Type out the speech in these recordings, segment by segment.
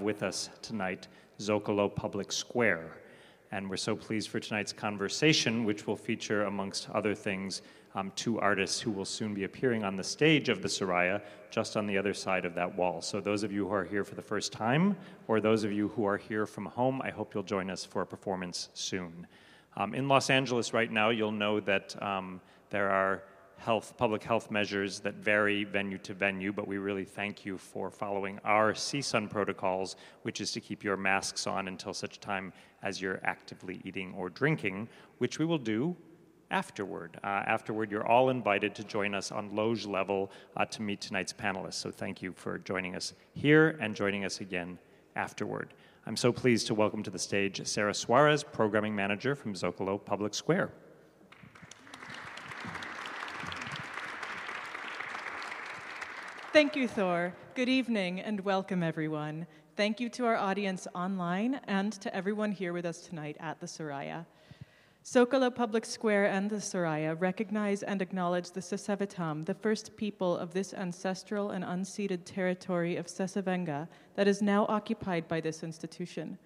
with us tonight, Zocalo Public Square. And we're so pleased for tonight's conversation, which will feature, amongst other things, um, two artists who will soon be appearing on the stage of the Soraya, just on the other side of that wall. So, those of you who are here for the first time, or those of you who are here from home, I hope you'll join us for a performance soon. Um, in Los Angeles right now, you'll know that um, there are health, public health measures that vary venue to venue, but we really thank you for following our CSUN protocols, which is to keep your masks on until such time as you're actively eating or drinking, which we will do afterward. Uh, afterward, you're all invited to join us on Loge level uh, to meet tonight's panelists. So thank you for joining us here and joining us again afterward. I'm so pleased to welcome to the stage Sarah Suarez, Programming Manager from Zocalo Public Square. Thank you, Thor. Good evening and welcome, everyone. Thank you to our audience online and to everyone here with us tonight at the Soraya. Zocalo Public Square and the Soraya recognize and acknowledge the Sasevetam, the first people of this ancestral and unceded territory of Sesavenga that is now occupied by this institution.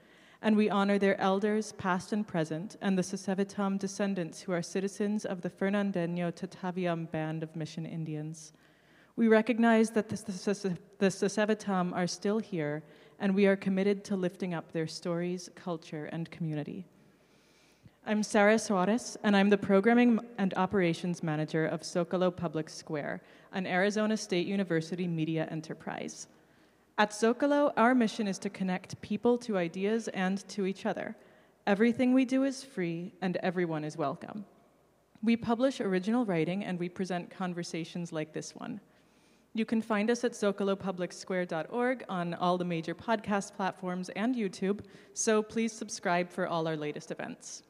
And we honor their elders, past and present, and the Sasevetam descendants who are citizens of the Fernandeño Tataviam Band of Mission Indians. We recognize that the, the, the Sasevetam are still here, and we are committed to lifting up their stories, culture, and community. I'm Sarah Suarez, and I'm the Programming and Operations Manager of Zocalo Public Square, an Arizona State University media enterprise. At Zocalo, our mission is to connect people to ideas and to each other. Everything we do is free, and everyone is welcome. We publish original writing and we present conversations like this one. You can find us at zocalopublicsquare.org on all the major podcast platforms and YouTube, so please subscribe for all our latest events.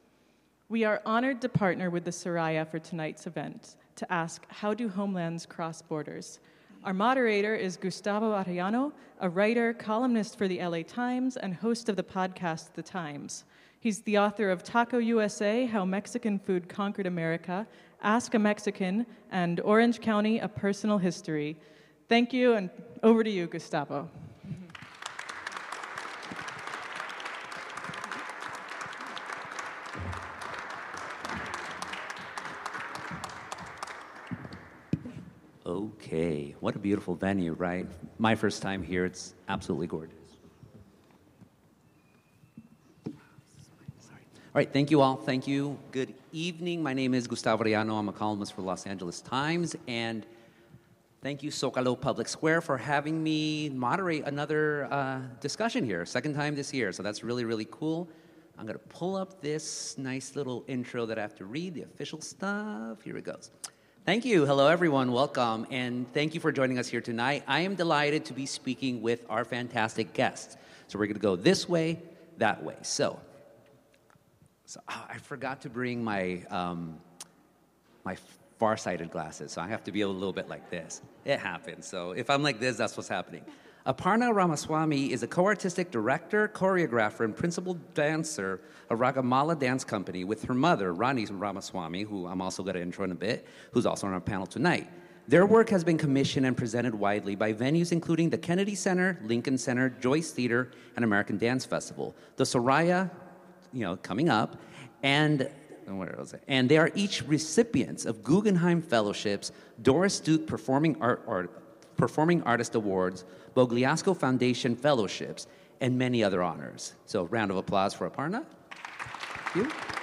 We are honored to partner with the Soraya for tonight's event to ask how do homelands cross borders? Our moderator is Gustavo Arellano, a writer, columnist for the LA Times, and host of the podcast The Times. He's the author of Taco USA How Mexican Food Conquered America, Ask a Mexican, and Orange County A Personal History. Thank you, and over to you, Gustavo. Okay, what a beautiful venue, right? My first time here, it's absolutely gorgeous. All right, thank you all. Thank you. Good evening. My name is Gustavo Arellano. I'm a columnist for Los Angeles Times, and Thank you, Zocalo Public Square, for having me moderate another uh, discussion here, second time this year. So that's really, really cool. I'm going to pull up this nice little intro that I have to read, the official stuff. Here it goes. Thank you. Hello, everyone. Welcome. And thank you for joining us here tonight. I am delighted to be speaking with our fantastic guests. So we're going to go this way, that way. So, so oh, I forgot to bring my, um, my far-sighted glasses, so I have to be a little bit like this. It happens. So if I'm like this, that's what's happening. Aparna Ramaswamy is a co-artistic director, choreographer, and principal dancer of Ragamala Dance Company with her mother, Ranee Ramaswamy, who I'm also going to intro in a bit, who's also on our panel tonight. Their work has been commissioned and presented widely by venues including the Kennedy Center, Lincoln Center, Joyce Theater, and American Dance Festival. The Soraya, you know, coming up, and where was it? And they are each recipients of Guggenheim Fellowships, Doris Duke Performing Art, Art Performing Artist Awards, Bogliasco Foundation Fellowships, and many other honors. So, round of applause for Aparna. Thank you.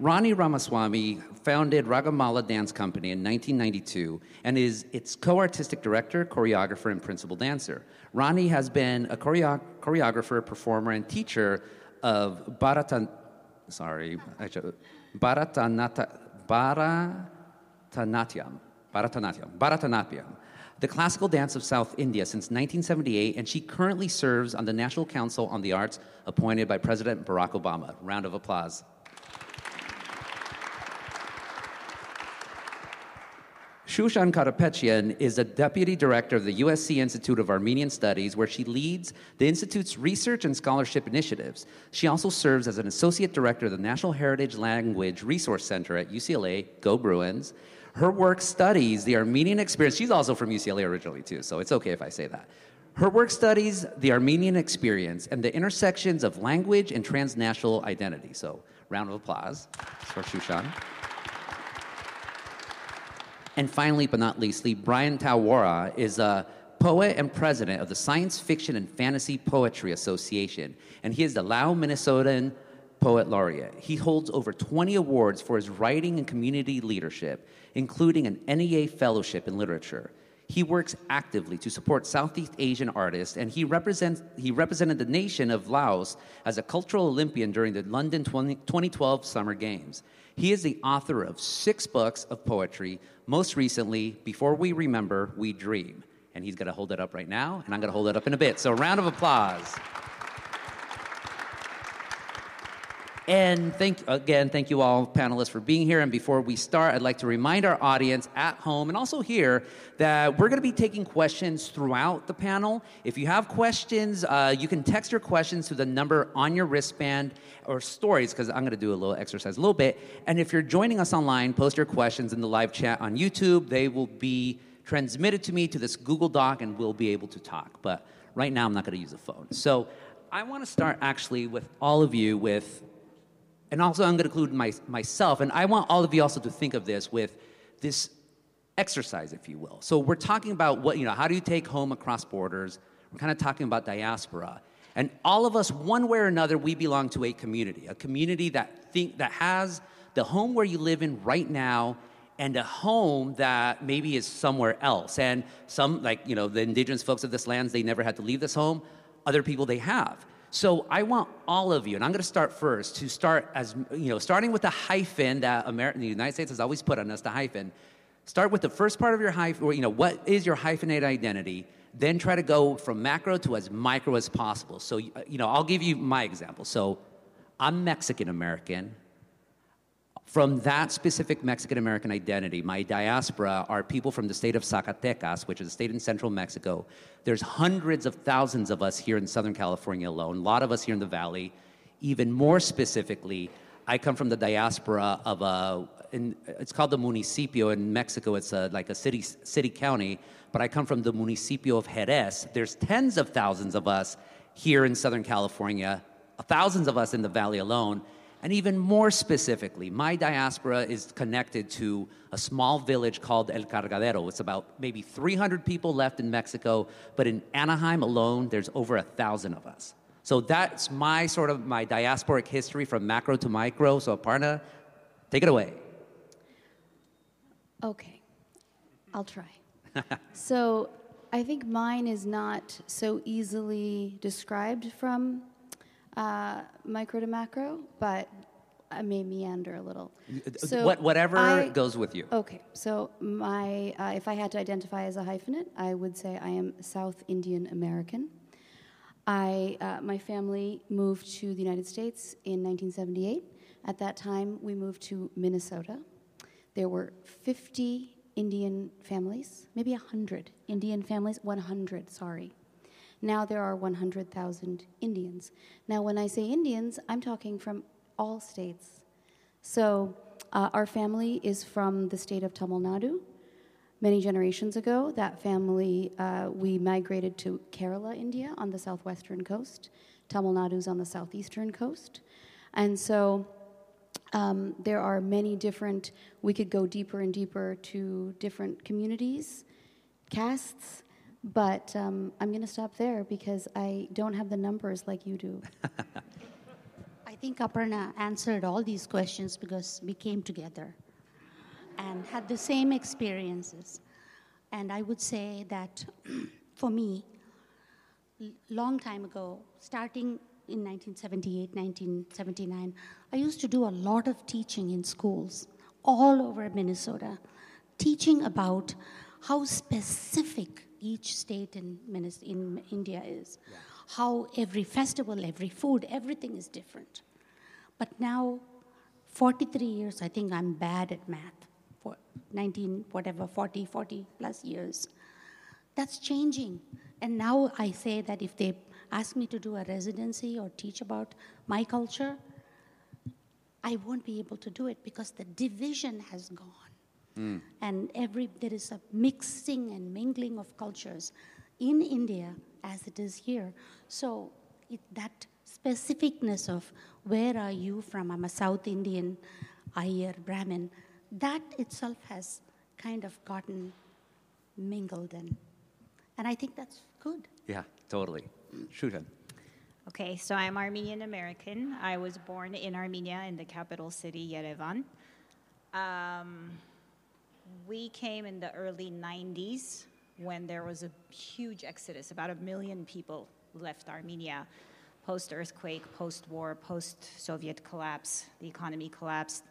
Ranee Ramaswamy founded Ragamala Dance Company in 1992 and is its co-artistic director, choreographer, and principal dancer. Ranee has been a choreo- choreographer, performer, and teacher of Bharatan, sorry, Bharatanata, Bharatanatyam, Bharatanatyam, Bharatanatyam, the classical dance of South India since 1978, and she currently serves on the National Council on the Arts appointed by President Barack Obama. Round of applause. Shushan Karapetian is a deputy director of the USC Institute of Armenian Studies, where she leads the Institute's research and scholarship initiatives. She also serves as an associate director of the National Heritage Language Resource Center at UCLA, Go Bruins. Her work studies the Armenian experience. She's also from UCLA originally, too, so it's okay if I say that. Her work studies the Armenian experience and the intersections of language and transnational identity. So, round of applause for Shushan. And finally, but not leastly, Bryan Thao Worra is a poet and president of the Science Fiction and Fantasy Poetry Association, and he is the Lao Minnesotan Poet Laureate. He holds over 20 awards for his writing and community leadership, including an NEA Fellowship in Literature. He works actively to support Southeast Asian artists, and he, represents, he represented the nation of Laos as a cultural Olympian during the London 20, 2012 Summer Games. He is the author of six books of poetry, most recently, Before We Remember, We Dream. And he's going to hold it up right now, and I'm going to hold it up in a bit. So, a round of applause. And thank again, thank you all panelists for being here. And before we start, I'd like to remind our audience at home and also here that we're going to be taking questions throughout the panel. If you have questions, uh, you can text your questions to the number on your wristband or stories because I'm going to do a little exercise a little bit. And if you're joining us online, post your questions in the live chat on YouTube. They will be transmitted to me to this Google Doc, and we'll be able to talk. But right now, I'm not going to use a phone. So I want to start actually with all of you with and also I'm going to include my, myself, and I want all of you also to think of this with this exercise, if you will. So we're talking about what, you know, how do you take home across borders? We're kind of talking about diaspora. And all of us, one way or another, we belong to a community, a community that think that has the home where you live in right now and a home that maybe is somewhere else. And some, like, you know, the indigenous folks of this land, they never had to leave this home. Other people, they have. So I want all of you, and I'm going to start first, to start as, you know, starting with the hyphen that America, the United States has always put on us, the hyphen. Start with the first part of your hyphen, or, you know, what is your hyphenated identity? Then try to go from macro to as micro as possible. So, you know, I'll give you my example. So I'm Mexican American. From that specific Mexican American identity, my diaspora are people from the state of Zacatecas, which is a state in central Mexico. There's hundreds of thousands of us here in Southern California alone, a lot of us here in the Valley. Even more specifically, I come from the diaspora of a, in, it's called the municipio in Mexico. It's a, like a city, city county, but I come from the municipio of Jerez. There's tens of thousands of us here in Southern California, thousands of us in the Valley alone. And even more specifically, my diaspora is connected to a small village called El Cargadero. It's about maybe 300 people left in Mexico, but in Anaheim alone, there's over a thousand of us. So that's my sort of my diasporic history from macro to micro. So Aparna, take it away. Okay, I'll try. so I think mine is not so easily described from uh, micro to macro, but I may meander a little. So what, whatever I, goes with you. Okay, so my uh, if I had to identify as a hyphenate, I would say I am South Indian American. I uh, my family moved to the United States in 1978. At that time, we moved to Minnesota. There were 50 Indian families, maybe 100 Indian families, 100, sorry. Now there are 100,000 Indians. Now, when I say Indians, I'm talking from all states. So, uh, our family is from the state of Tamil Nadu. Many generations ago, that family, uh, we migrated to Kerala, India, on the southwestern coast. Tamil Nadu's on the southeastern coast. And so, um, there are many different, we could go deeper and deeper to different communities, castes, but um, I'm going to stop there because I don't have the numbers like you do. I think Aparna answered all these questions because we came together and had the same experiences. And I would say that for me, long time ago, starting in 1978, 1979, I used to do a lot of teaching in schools all over Minnesota, teaching about how specific each state in, in India is. Yeah. How every festival, every food, everything is different. But now, 43 years, I think I'm bad at math. For 19, whatever, 40, 40 plus years. That's changing. And now I say that if they ask me to do a residency or teach about my culture, I won't be able to do it because the division has gone. And every, there is a mixing and mingling of cultures in India as it is here. So it, that specificness of where are you from? I'm a South Indian Iyer Brahmin. That itself has kind of gotten mingled and and I think that's good. Yeah, totally. Shruta. Okay, so I'm Armenian American. I was born in Armenia in the capital city, Yerevan. Um, we came in the early 90s when there was a huge exodus. About a million people left Armenia post earthquake, post war, post Soviet collapse. The economy collapsed,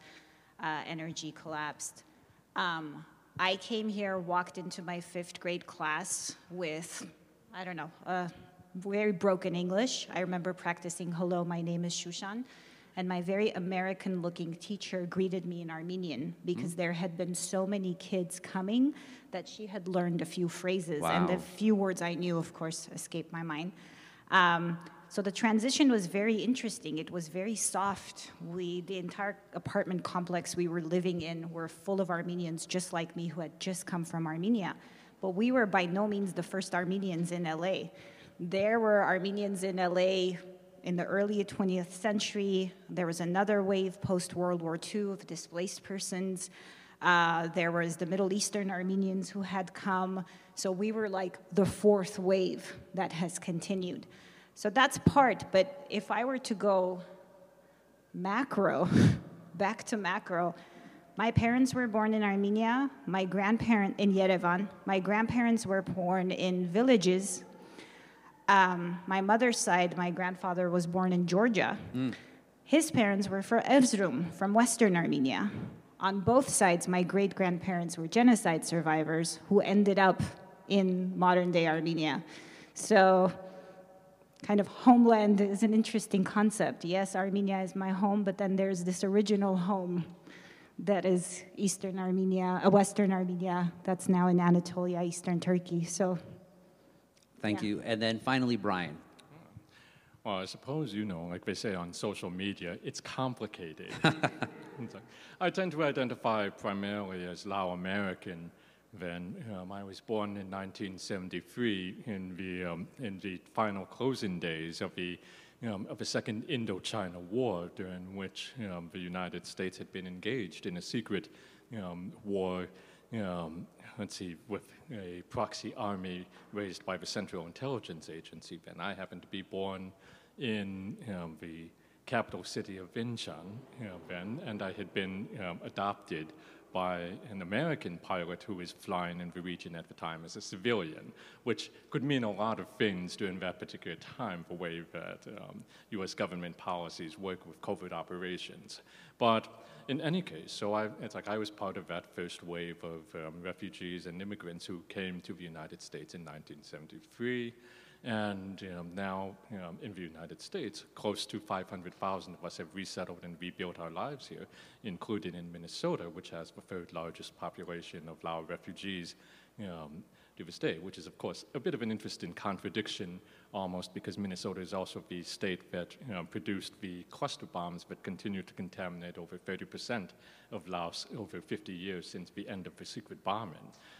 uh, energy collapsed. Um, I came here, walked into my fifth grade class with, I don't know, a very broken English. I remember practicing, hello, my name is Shushan. And my very American looking teacher greeted me in Armenian because there had been so many kids coming that she had learned a few phrases. And the few words I knew, of course, escaped my mind. Um, so the transition was very interesting. It was very soft. We, the entire apartment complex we were living in, were full of Armenians just like me who had just come from Armenia. But we were by no means the first Armenians in LA. There were Armenians in LA in the early 20th century. There was another wave post World War II of displaced persons. Uh, there was the Middle Eastern Armenians who had come. So we were like the fourth wave that has continued. So that's part, but if I were to go macro, back to macro, my parents were born in Armenia, my grandparent in Yerevan. My grandparents were born in villages. Um, my mother's side, my grandfather was born in Georgia. His parents were from Erzurum, from Western Armenia. On both sides, my great grandparents were genocide survivors who ended up in modern day Armenia. So, kind of homeland is an interesting concept. Yes, Armenia is my home, but then there's this original home that is Eastern Armenia, uh, Western Armenia, that's now in Anatolia, Eastern Turkey. So, Thank Yeah. you. And then finally, Bryan. Well, I suppose you know, like they say on social media, it's complicated. I tend to identify primarily as Lao American. Then um, I was born in 1973 in the um, in the final closing days of the um, of the Second Indochina War, during which um, the United States had been engaged in a secret um, war um, let's see, with a proxy army raised by the Central Intelligence Agency. Then I happened to be born in um, the capital city of Vientiane, you know, then, and I had been um, adopted by an American pilot who was flying in the region at the time as a civilian, which could mean a lot of things during that particular time, the way that um, U.S. government policies work with covert operations. But in any case, so I, it's like I was part of that first wave of um, refugees and immigrants who came to the United States in 1973. And um, now um, in the United States, close to 500,000 of us have resettled and rebuilt our lives here, including in Minnesota, which has the third largest population of Lao refugees um, to this day, which is, of course, a bit of an interesting contradiction almost because Minnesota is also the state that you know, produced the cluster bombs that continue to contaminate over 30% of Laos over 50 years since the end of the secret bombing.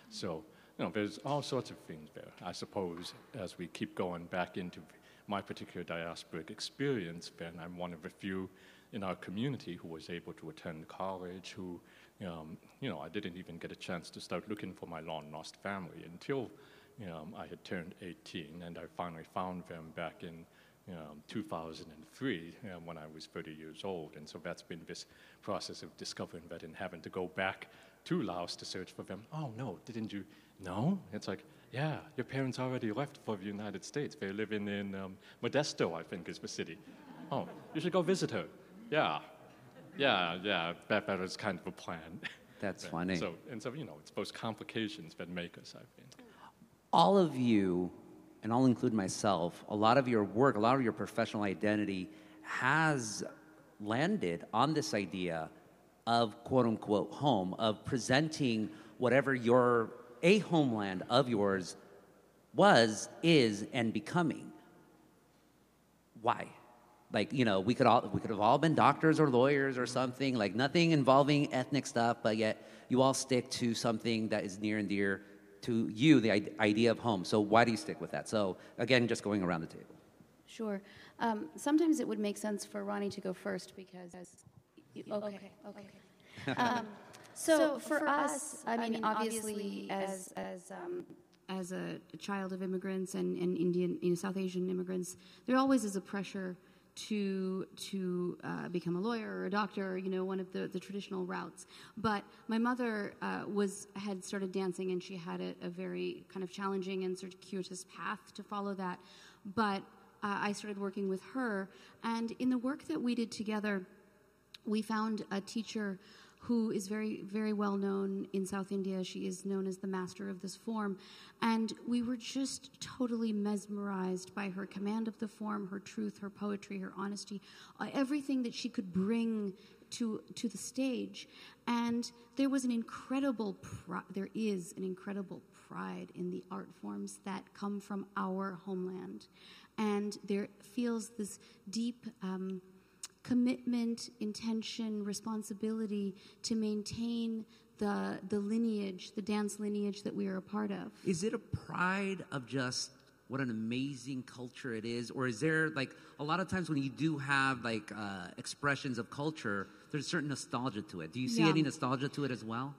So, you know, there's all sorts of things there, I suppose, as we keep going back into my particular diasporic experience, then I'm one of the few in our community who was able to attend college, who, um, you know, I didn't even get a chance to start looking for my long lost family until um, I had turned 18, and I finally found them back in um, 2003 um, when I was 30 years old. And so that's been this process of discovering that and having to go back to Laos to search for them. Oh, no, didn't you? No? It's like, yeah, your parents already left for the United States. They're living in um, Modesto, I think is the city. Oh, you should go visit her. Yeah. Yeah, yeah, that, that was kind of a plan. That's Yeah, funny. So, and so, you know, it's those complications that make us, I think. all of you, and I'll include myself, a lot of your work, a lot of your professional identity has landed on this idea of quote unquote home, of presenting whatever your a homeland of yours was, is, and becoming. Why? like you know we could all we could have all been doctors or lawyers or something like nothing involving ethnic stuff but yet you all stick to something that is near and dear to you the idea of home so why do you stick with that so again just going around the table Sure. Um, sometimes it would make sense for Ranee to go first because. Okay, okay. Um, so, for, us, I mean, obviously, as as um, as a child of immigrants and, and Indian, you know, South Asian immigrants, there always is a pressure to to uh, become a lawyer or a doctor, you know, one of the, the traditional routes. But my mother uh, was had started dancing, and she had a, a very kind of challenging and circuitous path to follow that. But uh, I started working with her, and in the work that we did together, we found a teacher who is very, very well known in South India. She is known as the master of this form. And we were just totally mesmerized by her command of the form, her truth, her poetry, her honesty, uh, everything that she could bring to, to the stage. And there was an incredible, pri- there is an incredible pride in the art forms that come from our homeland. And there feels this deep, um, commitment, intention, responsibility to maintain the, the lineage, the dance lineage that we are a part of. Is it a pride of just what an amazing culture it is, or is there like a lot of times when you do have like uh, expressions of culture, there's a certain nostalgia to it. Do you see Yeah. any nostalgia to it as well?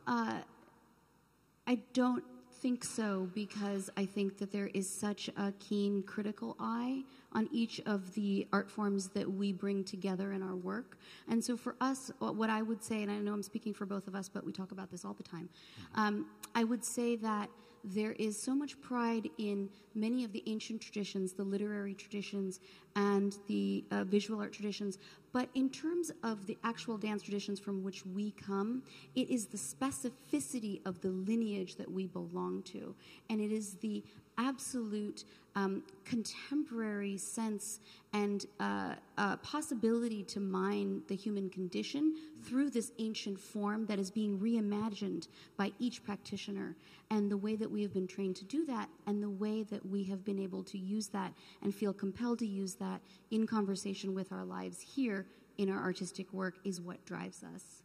I don't think so because I think that there is such a keen critical eye on each of the art forms that we bring together in our work. And so for us, what I would say, and I know I'm speaking for both of us, but we talk about this all the time, um, I would say that there is so much pride in many of the ancient traditions, the literary traditions, and the uh, visual art traditions. But in terms of the actual dance traditions from which we come, it is the specificity of the lineage that we belong to. And it is the absolute um, contemporary sense and uh, uh, possibility to mine the human condition through this ancient form that is being reimagined by each practitioner. And the way that we have been trained to do that, and the way that we have been able to use that and feel compelled to use that in conversation with our lives here in our artistic work, is what drives us.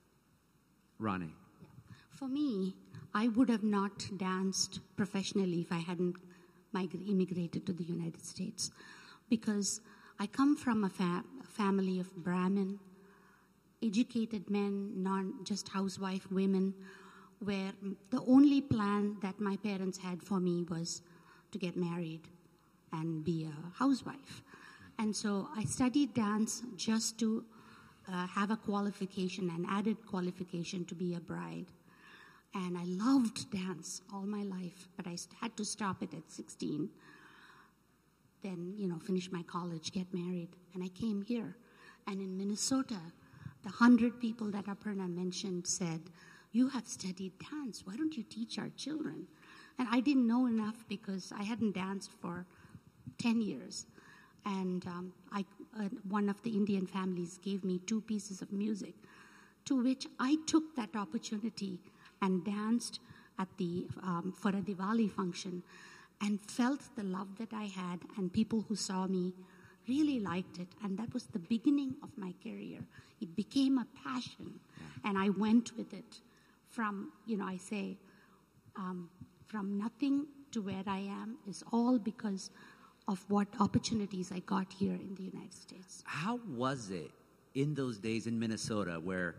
Ranee. For me, I would have not danced professionally if I hadn't migra- immigrated to the United States because I come from a fa- family of Brahmin, educated men, not just housewife women, where the only plan that my parents had for me was to get married and be a housewife. And so I studied dance just to uh, have a qualification, an added qualification to be a bride. And I loved dance all my life, but I had to stop it at 16. Then, you know, finish my college, get married, and I came here. And in Minnesota, the 100 people that Aparna mentioned said, You have studied dance. Why don't you teach our children? And I didn't know enough because I hadn't danced for 10 years. And um, I, uh, one of the Indian families gave me two pieces of music, to which I took that opportunity and danced at the, um, for a Diwali function and felt the love that I had, and people who saw me really liked it. And that was the beginning of my career. It became a passion, and I went with it from, you know, I say, um, from nothing to where I am is all because of what opportunities I got here in the United States. How was it in those days in Minnesota where,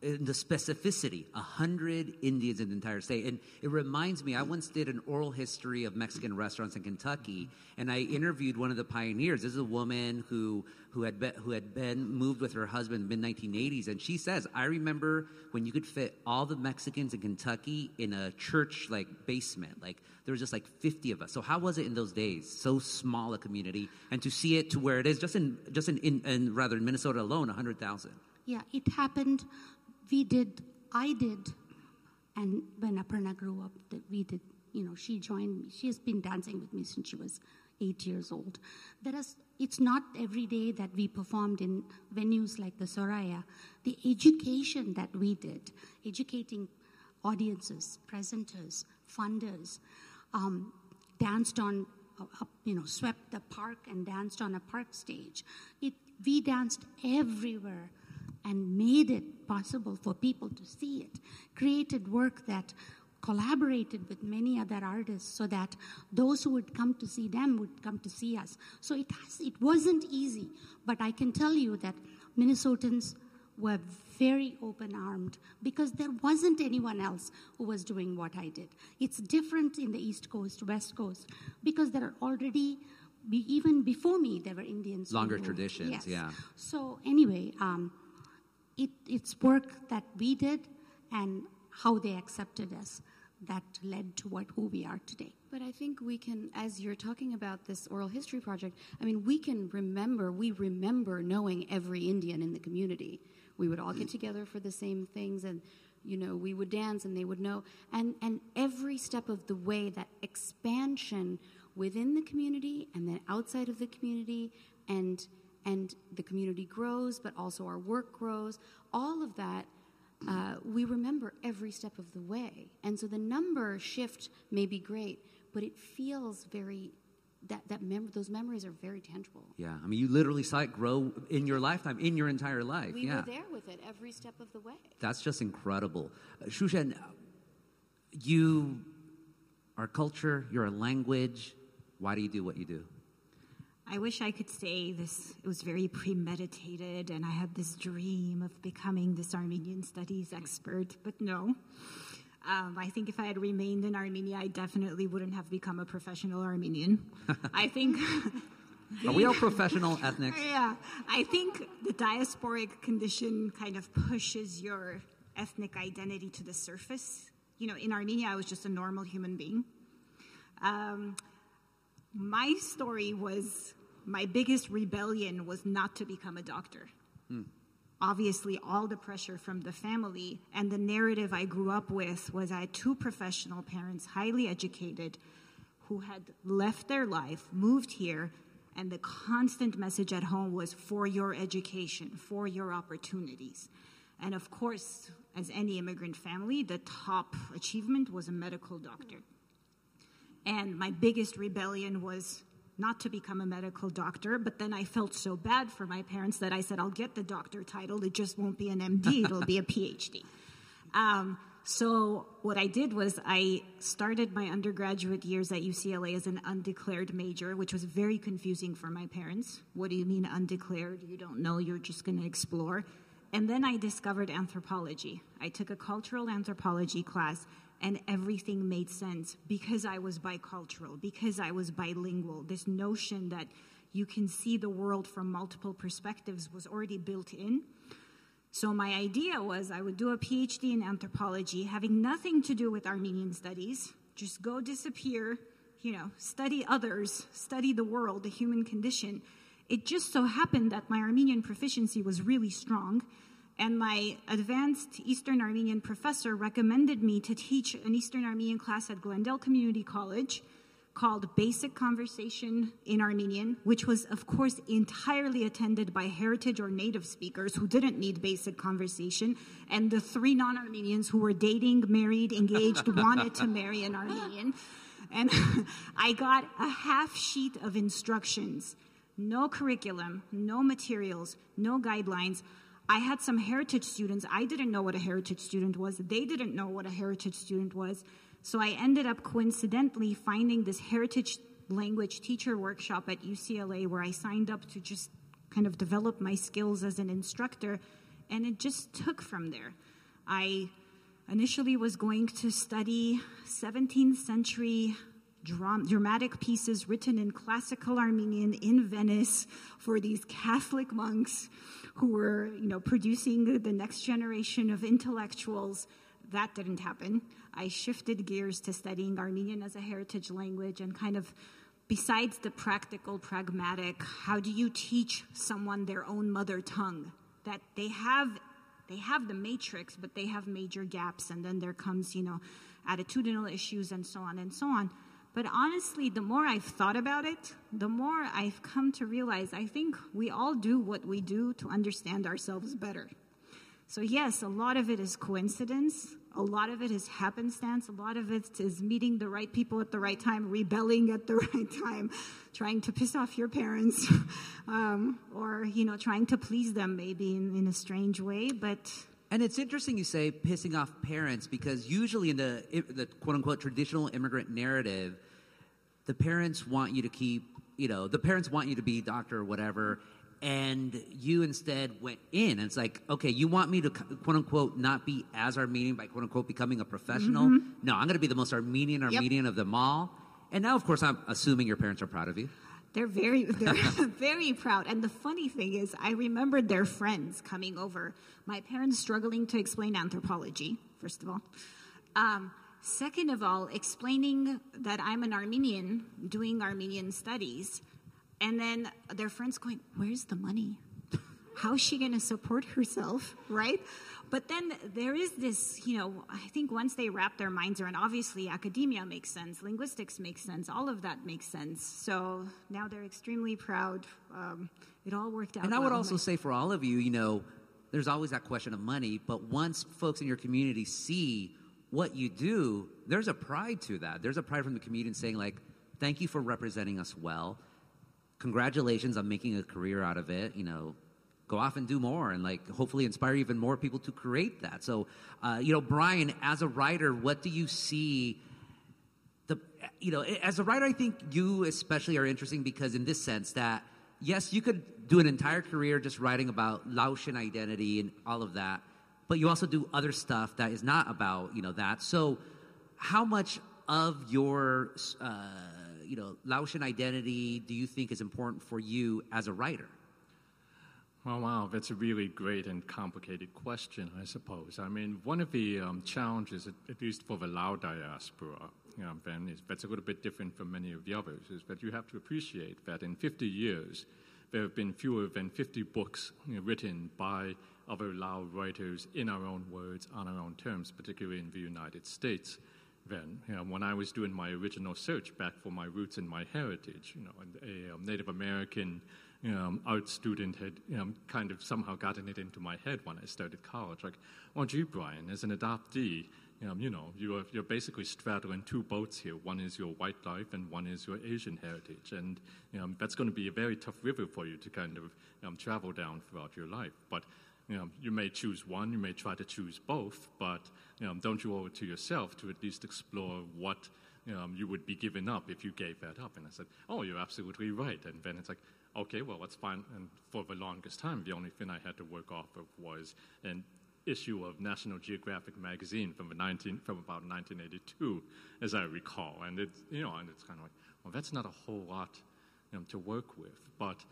in the specificity, 100 Indians in the entire state? And it reminds me, I once did an oral history of Mexican restaurants in Kentucky, and I interviewed one of the pioneers. This is a woman who, who, had, been, who had been moved with her husband mid 1980s, and she says, I remember when you could fit all the Mexicans in Kentucky in a church like basement. Like, there was just like 50 of us. So how was it in those days? So small a community, and to see it to where it is, just in just in, in, in rather in Minnesota alone, 100,000. Yeah, it happened. We did, I did, and when Aparna grew up, that we did, you know, she joined me. She has been dancing with me since she was eight years old. There is, it's not every day that we performed in venues like the Soraya. The education that we did, educating audiences, presenters, funders, um, danced on, uh, you know, swept the park and danced on a park stage. It, we danced everywhere and made it possible for people to see it, created work that collaborated with many other artists so that those who would come to see them would come to see us. So it has, it wasn't easy, but I can tell you that Minnesotans were very open armed because there wasn't anyone else who was doing what I did. It's different in the East Coast, West Coast, because there are already, even before me, there were Indians. Longer traditions, Yes. yeah. So, anyway, um, it, it's work that we did and how they accepted us that led to what who we are today. But I think we can, as you're talking about this oral history project, I mean, we can remember, we remember knowing every Indian in the community. We would all get mm. together for the same things and, you know, we would dance and they would know. And, and every step of the way, that expansion within the community and then outside of the community and, and the community grows, but also our work grows, all of that uh, we remember every step of the way. And so the number shift may be great, but it feels very, that, that mem- those memories are very tangible. Yeah, I mean, you literally saw it grow in your lifetime, in your entire life. We yeah, were there with it every step of the way. that's just incredible. Uh, Shushan, you are culture, you're a language. Why do you do what you do? I wish I could say this it was very premeditated and I had this dream of becoming this Armenian studies expert, but no. Um, I think if I had remained in Armenia, I definitely wouldn't have become a professional Armenian. I think. Are we all professional ethnics? Yeah, I think the diasporic condition kind of pushes your ethnic identity to the surface. You know, in Armenia, I was just a normal human being. Um, my story was my biggest rebellion was not to become a doctor. Hmm. Obviously, all the pressure from the family and the narrative I grew up with was I had two professional parents, highly educated, who had left their life, moved here, and the constant message at home was for your education, for your opportunities. And of course, as any immigrant family, the top achievement was a medical doctor. And my biggest rebellion was not to become a medical doctor, but then I felt so bad for my parents that I said, I'll get the doctor title. It just won't be an MD, it'll be a PhD. Um, so, what I did was I started my undergraduate years at UCLA as an undeclared major, which was very confusing for my parents. What do you mean undeclared? You don't know, you're just going to explore. And then I discovered anthropology. I took a cultural anthropology class, and everything made sense because I was bicultural, because I was bilingual. This notion that you can see the world from multiple perspectives was already built in. So my idea was I would do a PhD in anthropology, having nothing to do with Armenian studies, just go disappear, you know, study others, study the world, the human condition. It just so happened that my Armenian proficiency was really strong, and my advanced Eastern Armenian professor recommended me to teach an Eastern Armenian class at Glendale Community College called Basic Conversation in Armenian, which was, of course, entirely attended by heritage or native speakers who didn't need basic conversation, and the three non Armenians who were dating, married, engaged, wanted to marry an Armenian. And I got a half sheet of instructions no curriculum, no materials, no guidelines. I had some heritage students. I didn't know what a heritage student was. They didn't know what a heritage student was. So I ended up coincidentally finding this heritage language teacher workshop at UCLA where I signed up to just kind of develop my skills as an instructor, and it just took from there. I initially was going to study 17th century dram- dramatic pieces written in classical Armenian in Venice for these Catholic monks who were, you know, producing the next generation of intellectuals. That didn't happen. I shifted gears to studying Armenian as a heritage language and kind of besides the practical, pragmatic, how do you teach someone their own mother tongue? That they have they have the matrix, but they have major gaps, and then there comes, you know, attitudinal issues and so on and so on. But honestly, the more I've thought about it, the more I've come to realize I think we all do what we do to understand ourselves better. So, yes, a lot of it is coincidence, A lot of it is happenstance. A lot of it is meeting the right people at the right time, rebelling at the right time, trying to piss off your parents, um, or you know, trying to please them maybe in, in a strange way. But And it's interesting you say pissing off parents because usually in the the quote unquote traditional immigrant narrative, the parents want you to keep, you know, the parents want you to be doctor or whatever, and you instead went in. And it's like, okay, you want me to quote unquote not be as Armenian by quote unquote becoming a professional? Mm-hmm. No, I'm going to be the most Armenian Armenian of them all. And now, of course, I'm assuming your parents are proud of you. They're very, they're very proud. And the funny thing is, I remembered their friends coming over. My parents struggling to explain anthropology, first of all. Um, second of all, explaining that I'm an Armenian doing Armenian studies. And then their friends going, Where's the money? How's she going to support herself, right? But then there is this, you know, I think once they wrap their minds around, obviously academia makes sense, linguistics makes sense, all of that makes sense. So now they're extremely proud. Um, it all worked out. And I would well. also say for all of you, you know, there's always that question of money, but once folks in your community see what you do, there's a pride to that. There's a pride from the community saying, like, thank you for representing us well. Congratulations on making a career out of it. You know, go off and do more and like hopefully inspire even more people to create that. So, uh, you know, Bryan, as a writer, what do you see? the you know as a writer i think you especially are interesting because in this sense that yes you could do an entire career just writing about laotian identity and all of that but you also do other stuff that is not about you know that so how much of your uh, you know laotian identity do you think is important for you as a writer Well, wow, that's a really great and complicated question, I suppose. I mean, one of the um, challenges, at, least for the Lao diaspora, you Ben, is that's a little bit different from many of the others, is that you have to appreciate that in 50 years, there have been fewer than 50 books you know, written by other Lao writers in our own words, on our own terms, particularly in the United States. Then, you know, when I was doing my original search back for my roots and my heritage, you know, a um, Native American um, art student had um, kind of somehow gotten it into my head when I started college. Like, oh, gee, Bryan, as an adoptee, um, you know, you're, you're basically straddling two boats here. One is your white life, and one is your Asian heritage. And um, that's going to be a very tough river for you to kind of um, travel down throughout your life. But you, know, you may choose one, you may try to choose both, but you know, don't you owe it to yourself to at least explore what um, you would be giving up if you gave that up? And I said, oh, you're absolutely right. And then it's like, okay, well, that's fine. And for the longest time, the only thing I had to work off of was an issue of National Geographic magazine from the 19 from about 1982, as I recall. And it's you know, and it's kind of like, well, that's not a whole lot you know, to work with. But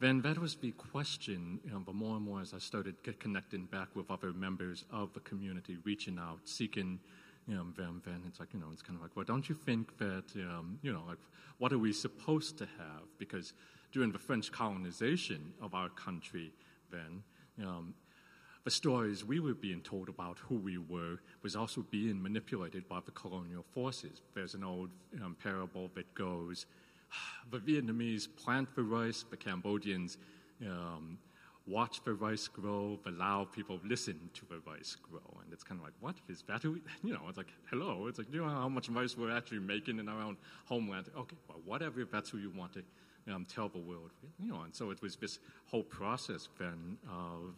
then that was the question. You know, but more and more as I started connecting back with other members of the community, reaching out, seeking. You know, then, then it's like, you know, it's kind of like, well, don't you think that, um, you know, like, what are we supposed to have? Because during the French colonization of our country, then, um, the stories we were being told about who we were was also being manipulated by the colonial forces. There's an old um, parable that goes, the Vietnamese plant the rice, the Cambodians um, watch the rice grow, the Lao people listen to the rice grow. And it's kind of like, what is that? You know, it's like, hello, it's like, you know how much rice we're actually making in our own homeland? Okay, well, whatever, if that's who you want to um, tell the world. You know, and so it was this whole process then of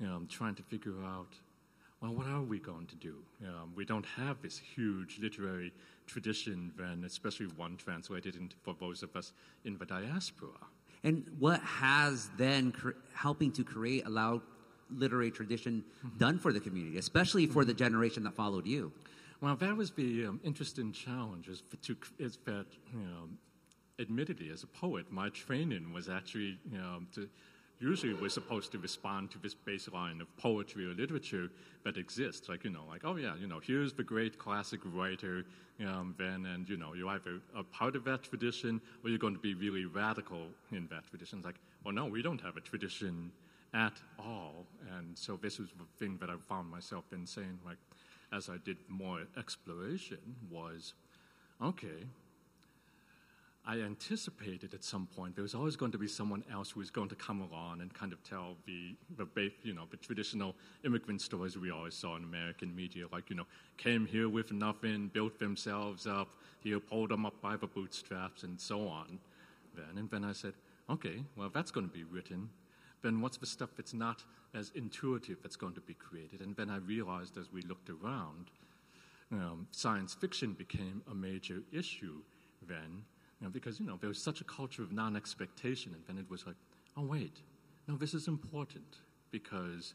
you know, trying to figure out, well, what are we going to do? Um, we don't have this huge literary tradition, then, especially one translated into, for those of us in the diaspora. And what has then cre- helping to create a Lao literary tradition done for the community, especially for the generation that followed you? Well, that was the um, interesting challenge. Is, to, is that, you know, admittedly, as a poet, my training was actually you know, to usually we're supposed to respond to this baseline of poetry or literature that exists. Like, you know, like, oh yeah, you know, here's the great classic writer, um, then, and, you know, you're either a part of that tradition or you're going to be really radical in that tradition. It's like, well, no, we don't have a tradition at all. And so this was the thing that I found myself in saying, like, as I did more exploration was, okay, I anticipated at some point there was always going to be someone else who was going to come along and kind of tell the, the you know, the traditional immigrant stories we always saw in American media, like, you know, came here with nothing, built themselves up, here pulled them up by the bootstraps, and so on. Then, and then I said, okay, well, that's going to be written. Then what's the stuff that's not as intuitive that's going to be created? And then I realized as we looked around, um, science fiction became a major issue then you know, because, you know, there was such a culture of non expectation, and then it was like, oh, wait, no, this is important. Because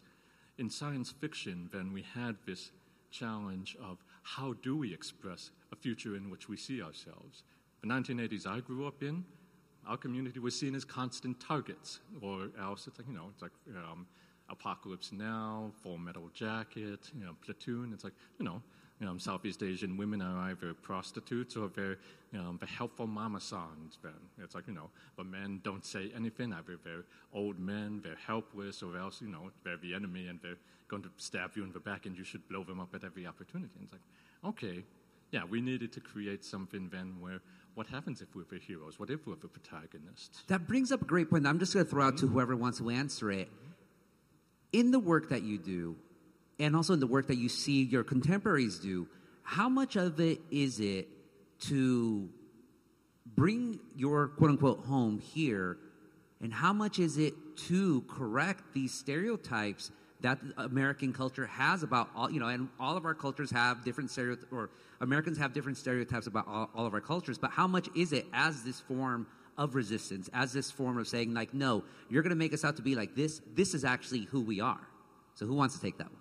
in science fiction, then we had this challenge of how do we express a future in which we see ourselves. The 1980s I grew up in, our community was seen as constant targets, or else it's like, you know, it's like um, Apocalypse Now, Full Metal Jacket, you know, Platoon. It's like, you know, you know, Southeast Asian women are either prostitutes or they're, you know, the helpful mama songs. Then it's like, you know, but men don't say anything. Either they're old men, they're helpless, or else, you know, they're the enemy and they're going to stab you in the back and you should blow them up at every opportunity. And it's like, okay, yeah, we needed to create something then where what happens if we're the heroes? What if we're the protagonists? That brings up a great point. I'm just going to throw out to whoever wants to answer it. Mm-hmm. In the work that you do, and also in the work that you see your contemporaries do, how much of it is it to bring your quote unquote home here, and how much is it to correct these stereotypes that American culture has about all, you know, and all of our cultures have different stereotypes, or Americans have different stereotypes about all, all of our cultures, but how much is it as this form of resistance, as this form of saying, like, no, you're going to make us out to be like this, this is actually who we are? So, who wants to take that one?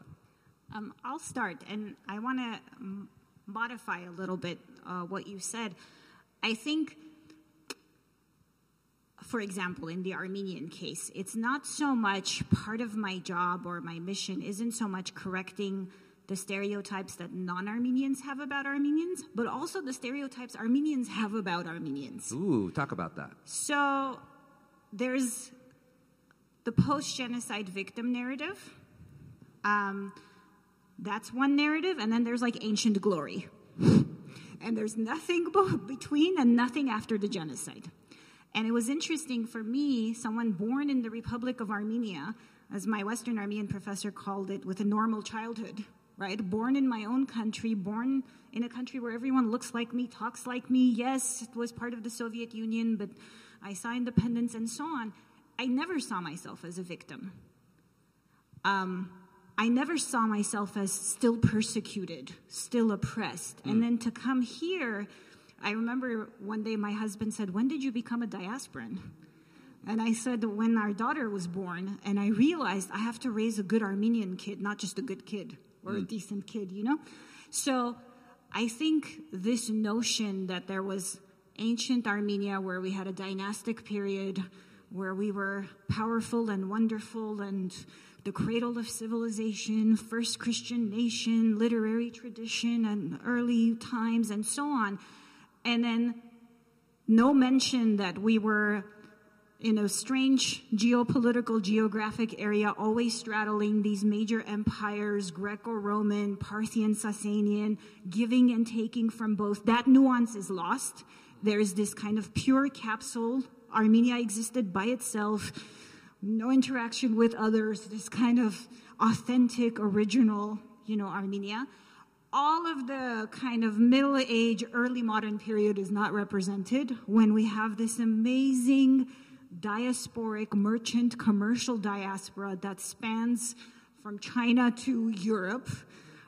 Um, I'll start, and I want to modify a little bit uh, what you said. I think, for example, in the Armenian case, it's not so much part of my job or my mission isn't so much correcting the stereotypes that non Armenians have about Armenians, but also the stereotypes Armenians have about Armenians. Ooh, talk about that. So there's the post genocide victim narrative. Um, that's one narrative, and then there's like ancient glory. and there's nothing between and nothing after the genocide. And it was interesting for me, someone born in the Republic of Armenia, as my Western Armenian professor called it, with a normal childhood, right? Born in my own country, born in a country where everyone looks like me, talks like me. Yes, it was part of the Soviet Union, but I saw independence and so on. I never saw myself as a victim. Um, I never saw myself as still persecuted, still oppressed. Mm. And then to come here, I remember one day my husband said, When did you become a diasporan? And I said, When our daughter was born, and I realized I have to raise a good Armenian kid, not just a good kid or mm. a decent kid, you know? So I think this notion that there was ancient Armenia where we had a dynastic period where we were powerful and wonderful and the cradle of civilization, first Christian nation, literary tradition, and early times, and so on. And then no mention that we were in a strange geopolitical, geographic area, always straddling these major empires Greco Roman, Parthian, Sasanian, giving and taking from both. That nuance is lost. There is this kind of pure capsule. Armenia existed by itself no interaction with others, this kind of authentic, original, you know, Armenia. All of the kind of middle age, early modern period is not represented when we have this amazing diasporic merchant commercial diaspora that spans from China to Europe,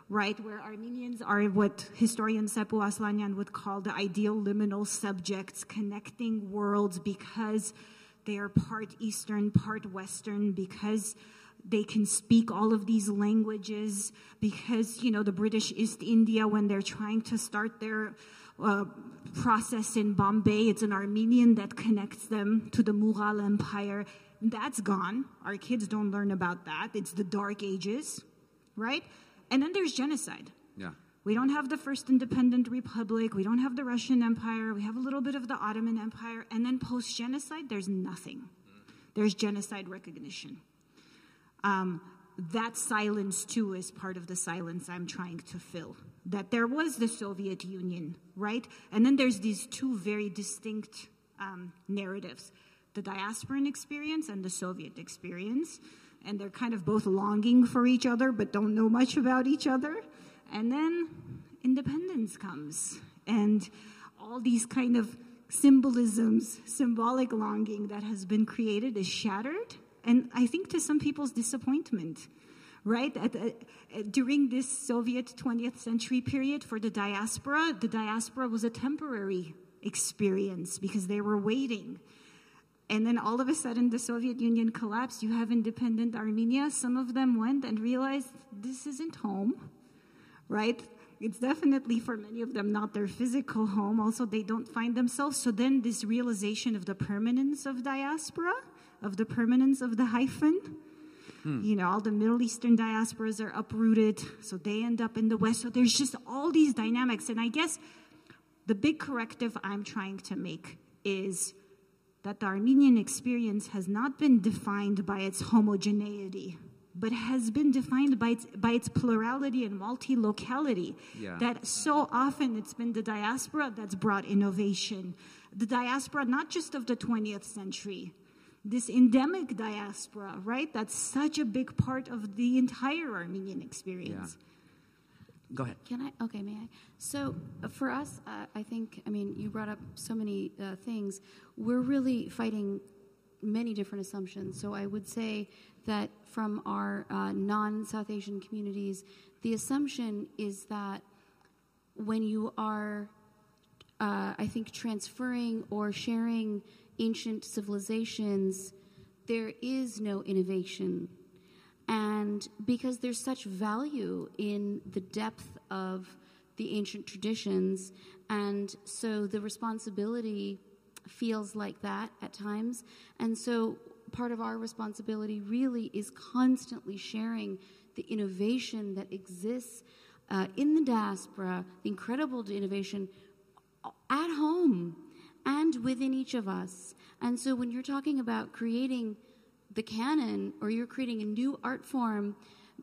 right, where Armenians are what historian Sebouh Aslanian would call the ideal liminal subjects, connecting worlds because they are part Eastern, part Western because they can speak all of these languages because you know the british east india when they're trying to start their uh, process in bombay it's an armenian that connects them to the mughal empire. That's gone. Our kids don't learn about that. It's the dark ages right? And then there's genocide we don't have the first independent republic. We don't have the Russian Empire. We have a little bit of the Ottoman Empire. And then post genocide, there's nothing. There's genocide recognition. Um, that silence, too, is part of the silence I'm trying to fill. That there was the Soviet Union, right? And then there's these two very distinct um, narratives the diasporan experience and the Soviet experience. And they're kind of both longing for each other but don't know much about each other. And then independence comes. And all these kind of symbolisms, symbolic longing that has been created is shattered. And I think to some people's disappointment right? At, uh, during this Soviet 20th century period for the diaspora, the diaspora was a temporary experience because they were waiting. And then all of a sudden, the Soviet Union collapsed. You have independent Armenia. Some of them went and realized this isn't home, right? It's definitely for many of them not their physical home. Also, they don't find themselves. So then, this realization of the permanence of diaspora, of the permanence of the hyphen, Hmm. You know, all the Middle Eastern diasporas are uprooted, so they end up in the West. So there's just all these dynamics. And I guess the big corrective I'm trying to make is that the Armenian experience has not been defined by its homogeneity, but has been defined by its, by its plurality and multi-locality. Yeah. That so often it's been the diaspora that's brought innovation. The diaspora, not just of the 20th century, this endemic diaspora, right? That's such a big part of the entire Armenian experience. Yeah. Go ahead. Can I? Okay, may I? So, uh, for us, uh, I think, I mean, you brought up so many uh, things. We're really fighting many different assumptions. So, I would say that from our uh, non South Asian communities, the assumption is that when you are, uh, I think, transferring or sharing ancient civilizations, there is no innovation. And because there's such value in the depth of the ancient traditions, and so the responsibility feels like that at times. And so part of our responsibility really is constantly sharing the innovation that exists uh, in the diaspora, the incredible innovation at home and within each of us. And so when you're talking about creating the canon or you're creating a new art form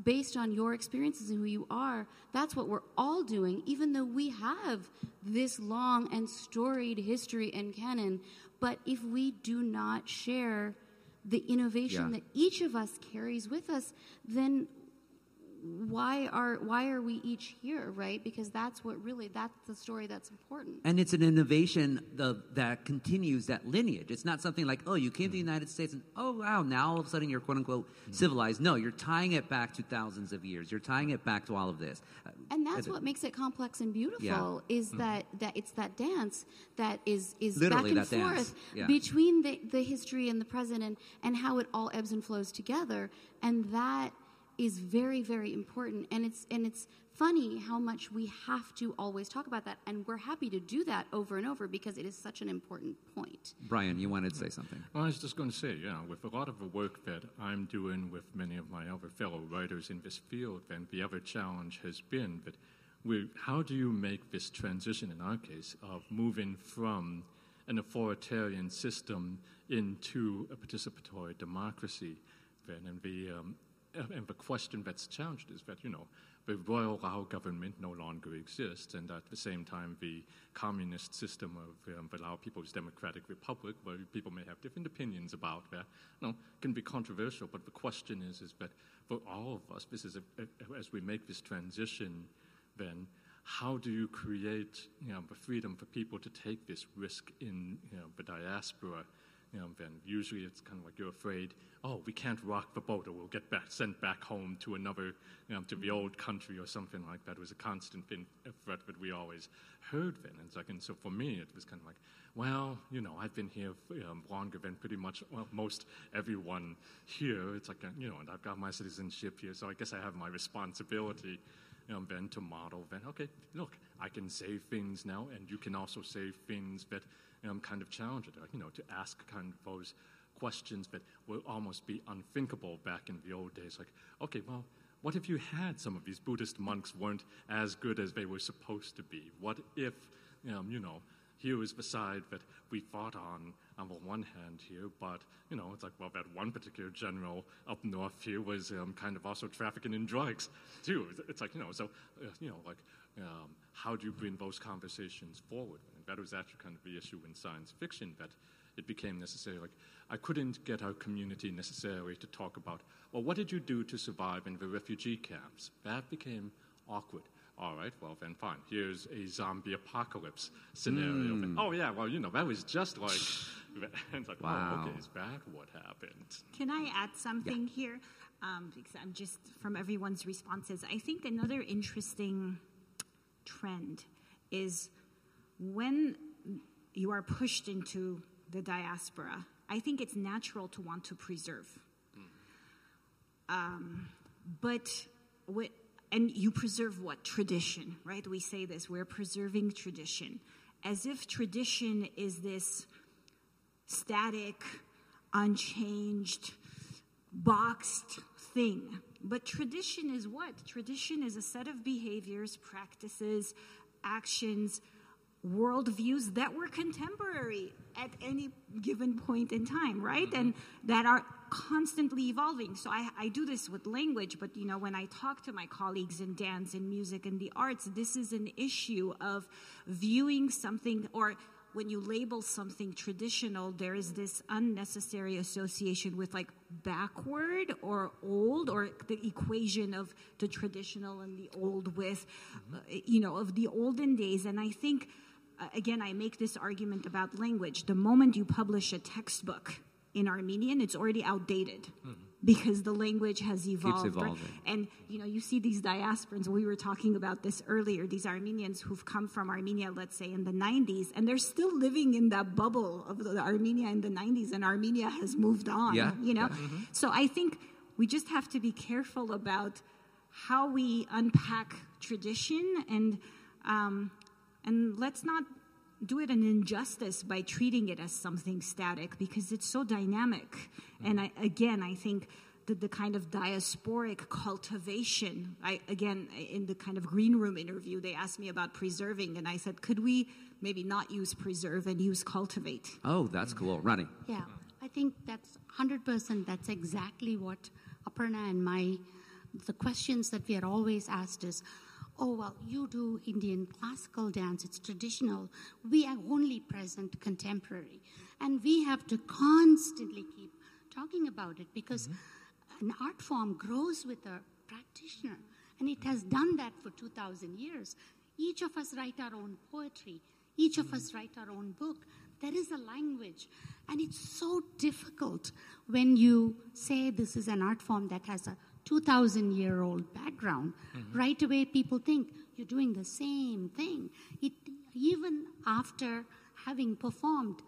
based on your experiences and who you are, that's what we're all doing, even though we have this long and storied history and canon. But if we do not share the innovation yeah. that each of us carries with us, then why are why are we each here right? Because that's what really that's the story that's important. And it's an innovation the, that continues that lineage. It's not something like oh you came to the mm-hmm. united states and oh wow now all of a sudden you're quote unquote mm-hmm. civilized. No you're tying it back to thousands of years. You're tying it back to all of this. Uh, and that's what makes it complex and beautiful yeah. is mm-hmm. that that it's that dance that is is Literally back and forth yeah. between the, the history and the present and, and how it all ebbs and flows together. And that is very very important. And it's and it's funny how much we have to always talk about that. And we're happy to do that over and over because it is such an important point. Bryan you wanted to say something. Well i was just going to say yeah with a lot of the work that i'm doing with many of my other fellow writers in this field then the other challenge has been that we, how do you make this transition in our case of moving from an authoritarian system into a participatory democracy? Then and the um, and the question that's challenged is that, you know, the royal Lao government no longer exists, and at the same time, the communist system of um, the Lao People's Democratic Republic, where people may have different opinions about that, you know, can be controversial. But the question is, is that for all of us, this is a, a, as we make this transition, then how do you create, you know, the freedom for people to take this risk in you know, the diaspora? You know, then usually it's kind of like you're afraid, oh, we can't rock the boat or we'll get back, sent back home to another, you know, to the old country or something like that. It was a constant thing, a threat that we always heard then. And, like, and so for me, it was kind of like, well, you know, I've been here um, longer than pretty much well, most everyone here. It's like, you know, and I've got my citizenship here, so I guess I have my responsibility you know, then to model, then, okay, look, I can say things now, and you can also say things that um, kind of challenge it, you know, to ask kind of those questions that will almost be unthinkable back in the old days. Like, okay, well, what if you had some of these Buddhist monks weren't as good as they were supposed to be? What if, um, you know, here was the side that we fought on on the one hand here, but you know, it's like well, that one particular general up north here was um, kind of also trafficking in drugs too. It's like you know, so uh, you know, like um, how do you bring those conversations forward? And that was actually kind of the issue in science fiction that it became necessary. Like, I couldn't get our community necessarily to talk about, well, what did you do to survive in the refugee camps? That became awkward. All right, well, then fine. Here's a zombie apocalypse scenario. Mm. Oh, yeah, well, you know, that was just like, it's like, Wow. oh, okay, is that what happened? Can I add something here? Um, because I'm just from everyone's responses. I think another interesting trend is when you are pushed into the diaspora, I think it's natural to want to preserve. Um, but what, and you preserve what? Tradition, right? We say this we're preserving tradition. As if tradition is this static, unchanged, boxed thing. But tradition is what? Tradition is a set of behaviors, practices, actions, worldviews that were contemporary at any given point in time, right? Mm-hmm. And that are constantly evolving. So I, I do this with language, but you know, when I talk to my colleagues in dance and music and the arts, this is an issue of viewing something or when you label something traditional, there is this unnecessary association with like backward or old, or the equation of the traditional and the old with, uh, you know, of the olden days. And I think, uh, again, I make this argument about language. The moment you publish a textbook in Armenian, it's already outdated because the language has evolved. right? And you know, you see these diasporans. We were talking about this earlier. These Armenians who've come from Armenia, let's say in the '90s, and they're still living in that bubble of the Armenia in the '90s, and Armenia has moved on. Yeah, You know, yeah. so I think we just have to be careful about how we unpack tradition and um, and let's not do it an injustice by treating it as something static because it's so dynamic. And I, again, I think that the kind of diasporic cultivation, I, again, in the kind of green room interview, they asked me about preserving, and I said, could we maybe not use preserve and use cultivate? Oh, that's cool. Ranee. Yeah, I think that's 100%. That's exactly what Aparna and my, the questions that we are always asked is, oh, well, you do Indian classical dance, it's traditional. We are only present contemporary. And we have to constantly keep talking about it because mm-hmm. an art form grows with a practitioner. And it has done that for 2,000 years. Each of us write our own poetry. Each of us mm-hmm. write our own book. There is a language. And it's so difficult when you say this is an art form that has a 2,000 year old background. Right away, people think you're doing the same thing. It, even after having performed,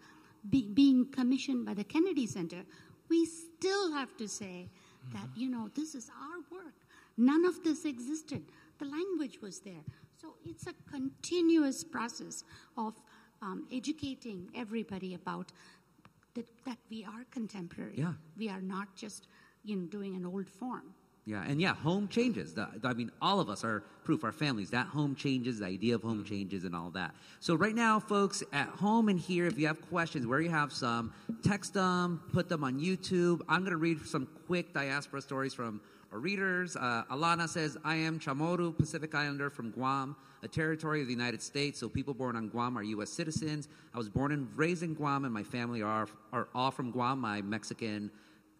be, being commissioned by the Kennedy Center, we still have to say that, you know, this is our work. None of this existed. The language was there. So it's a continuous process of um, educating everybody about that, that we are contemporary. Yeah. We are not just, you know, doing an old form. Yeah, and yeah, home changes. The, I mean, all of us are proof. Our families, that home changes, the idea of home changes, and all that. So right now, folks, at home and here, if you have questions, where you have some, text them, put them on YouTube. I'm going to read some quick diaspora stories from our readers. Uh, Alana says, "I am Chamorro, Pacific Islander from Guam, a territory of the United States. So people born on Guam are U.S. citizens. I was born and raised in Guam, and my family are are all from Guam. My Mexican."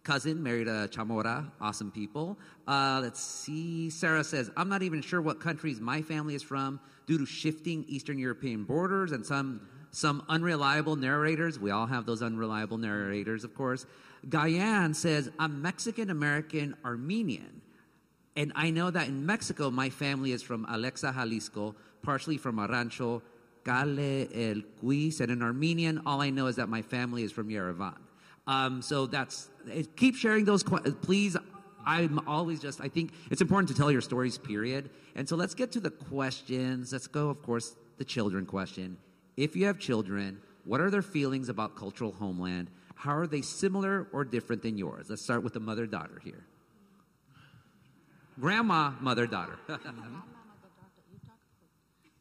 Cousin married a chamora awesome people. Uh, let's see sarah says i'm not even sure what countries my family is from. Due to shifting eastern european borders and some some unreliable narrators we all have those unreliable narrators of course. Guyan says i'm mexican american armenian. And I know that in Mexico, my family is from Alexa, Jalisco, partially from Arancho, Cale, El Cuis, and in Armenian, all I know is that my family is from Yerevan. Um, so that's, it, keep sharing those, que- please. I'm always just, I think it's important to tell your stories, period. And so let's get to the questions. Let's go, of course, the children question. If you have children, what are their feelings about cultural homeland? How are they similar or different than yours? Let's start with the mother daughter here. Grandma, mother, daughter.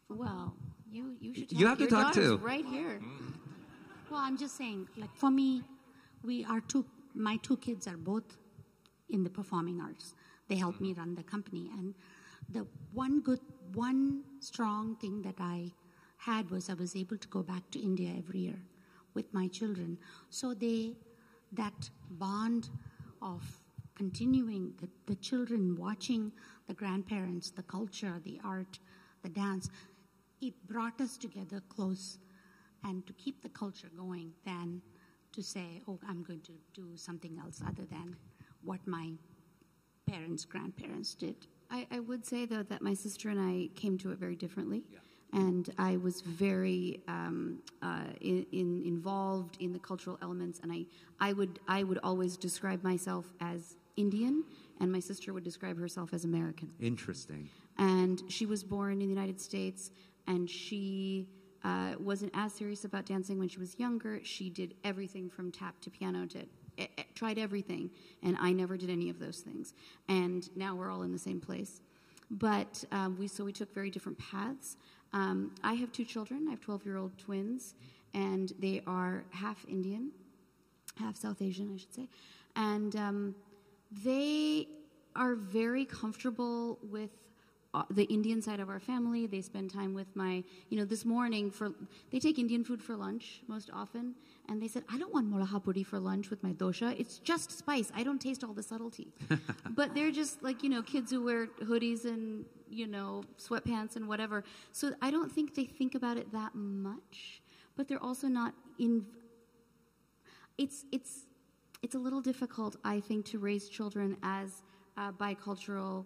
Well, You, you should You have to Your talk too. Right here. Well, I'm just saying, like for me, we are two. My two kids are both in the performing arts. They help me run the company, and the one good, one strong thing that I had was I was able to go back to India every year with my children. So they, that bond of continuing the, the children watching the grandparents, the culture, the art, the dance, it brought us together close and to keep the culture going than to say, oh, I'm going to do something else other than what my parents, grandparents did. I, I would say though that my sister and I came to it very differently, and I was very um, uh, in, in, involved in the cultural elements, and I, I would I would always describe myself as Indian, and my sister would describe herself as American. Interesting. And she was born in the United States, and she uh, wasn't as serious about dancing when she was younger. She did everything from tap to piano to tried everything, and I never did any of those things. And now we're all in the same place. But um, we so we took very different paths. Um, I have two children. I have twelve-year-old twins, and they are half Indian, half South Asian, I should say, and um, they are very comfortable with the Indian side of our family. They spend time with my, you know, this morning for they take Indian food for lunch most often, and they said, "I don't want milagai podi for lunch with my dosa. It's just spice. I don't taste all the subtlety." but they're just like you know kids who wear hoodies and you know sweatpants and whatever. So I don't think they think about it that much. But they're also not in it's it's it's a little difficult, I think, to raise children as uh, bicultural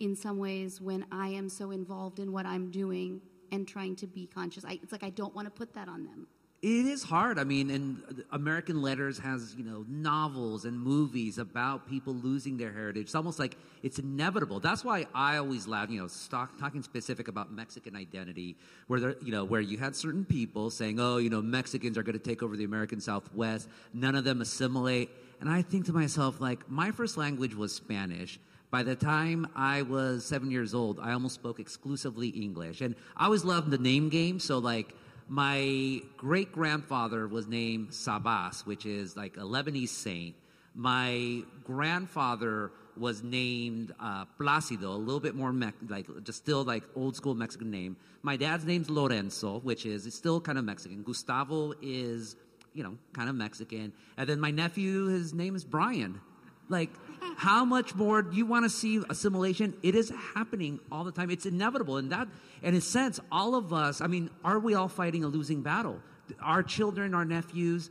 in some ways when I am so involved in what I'm doing and trying to be conscious. I, it's like I don't want to put that on them. It is hard. I mean, and American Letters has, you know, novels and movies about people losing their heritage. It's almost like it's inevitable. That's why I always laugh, you know, stock, talking specific about Mexican identity, where there, you know, where you had certain people saying, oh, you know, Mexicans are going to take over the American Southwest. None of them assimilate. And I think to myself, like, my first language was Spanish. By the time I was seven years old, I almost spoke exclusively English. And I always loved the name game. So, like, my great grandfather was named Sabas, which is like a Lebanese saint. My grandfather was named uh, Placido, a little bit more me- like just still like old school Mexican name. My dad's name's Lorenzo, which is still kind of Mexican. Gustavo is you know kind of Mexican, and then my nephew, his name is Brian. Like, how much more do you want to see assimilation? It is happening all the time. It's inevitable. And that, in a sense, all of us, I mean, are we all fighting a losing battle? Our children, our nephews,